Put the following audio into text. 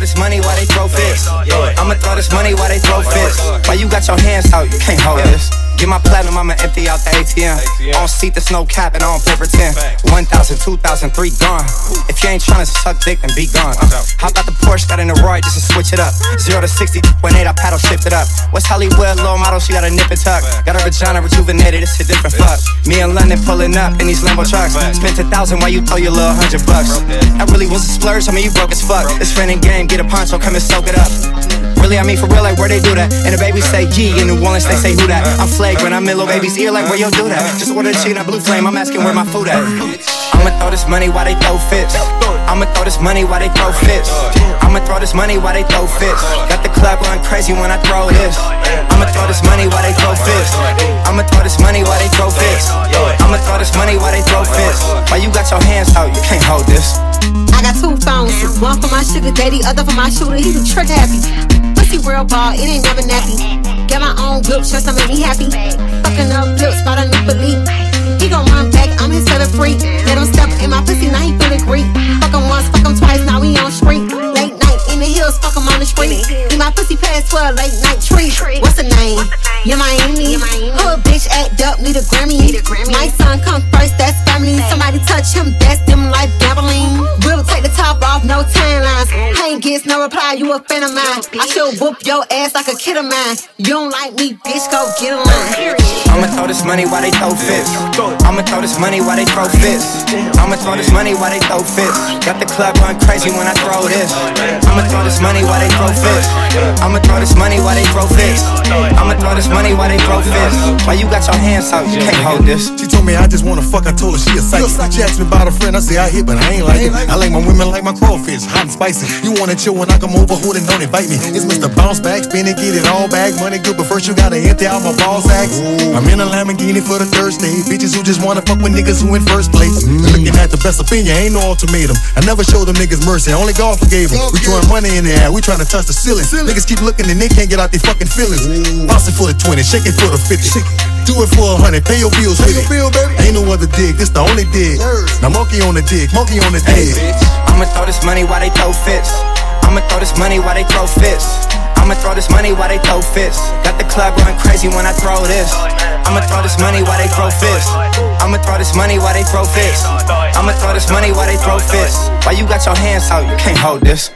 this money while they throw fists. I'ma throw this money while they throw fists. Why you got your hands out? You can't hold this. Get my platinum, I'ma empty out the ATM. On seat, there's no cap, and I don't pretend. 1,000, 2,000, 3 gone. If you ain't tryna suck dick, then be gone. Uh. Hop out the Porsche, got in the Roy just to switch it up? 0 to 60, when 8, I paddle shift it up. West Hollywood, low model, she got a nip and tuck. Got her vagina rejuvenated, it's a different fuck. Me and London pulling up in these Lambo trucks. Spent a thousand while you throw your little hundred bucks. That really was a splurge, I mean, you broke as fuck. It's friend and game, get a poncho, come and soak it up. Really, I mean for real, like where they do that. And the babies say G in New Orleans, they say who that. I'm flagrant, I'm in little baby's ear, like where you do that. Just order the chicken Blue Flame, I'm asking where my food at. I'ma throw this money while they throw fits. I'ma throw this money while they throw fits. I'ma throw this money while they throw fits. Got the club going crazy when I throw this. I'ma throw this money while they throw fits. I'ma throw this money while they throw fits. I'ma throw this money while they throw fits. Why you got your hands out? You can't hold this. I got two phones, one for my sugar daddy, other for my shooter. He's a trick happy. Pussy real ball, it ain't never nappy. Get my own whip, just to make me happy. Fucking up lips, but I need believe. He gon' run back, I'm his favorite freak. Let him step in my pussy, now he feeling great. Fuck him once, fuck him twice, now we on street. Late night in the hills, fuck him on the street. Get my pussy past 12, late night tree. What's the name? Yeah, Miami. Hood bitch act up, need a Grammy. My son come first, that's gets no reply, you a fan of mine. I should whoop your ass like a kid of mine. You don't like me, bitch, go get a line. I'ma throw this money while they throw fists. I'ma throw this money while they throw fists. I'ma throw this money while they throw fists. Got the club going crazy when I throw this. I'ma throw this money while they throw fists. I'ma throw this money while they throw fists. I'ma throw this money while they throw fists. Why you got your hands out? You can't hold this. She told me I just wanna fuck, I told her she a psychic. She asked me about a friend, I say I hit, but I ain't like it. I like my women like my crawfish, hot and spicy. You wanna chill when I come over, hold it, don't invite me. It's Mr. Bounce Back, spin it, get it all back. Money good, but first you gotta empty out my ball sacks. I'm in a Lamborghini for the Thursday. Bitches who just wanna fuck with niggas who in first place. Looking at the best opinion, ain't no ultimatum. I never showed them niggas mercy, only God forgave them. We throwing money in the air, we trying to touch the ceiling. Niggas keep looking and they can't get out their fucking feelings. Bounce it for the 20, shake it for the 50. Do it for a hundred, pay your bills with it. Ain't no other dig, this the only dig. Now monkey on the dick, monkey on the dig. I'ma throw this money while they throw fists. I'ma throw this money while they throw fists. I'ma throw this money while they throw fists. Got the club going crazy when I throw this. I'ma throw this money while they throw fists. I'ma throw this money while they throw fists. I'ma throw this money while they throw fists. Why you got your hands out? You can't hold this.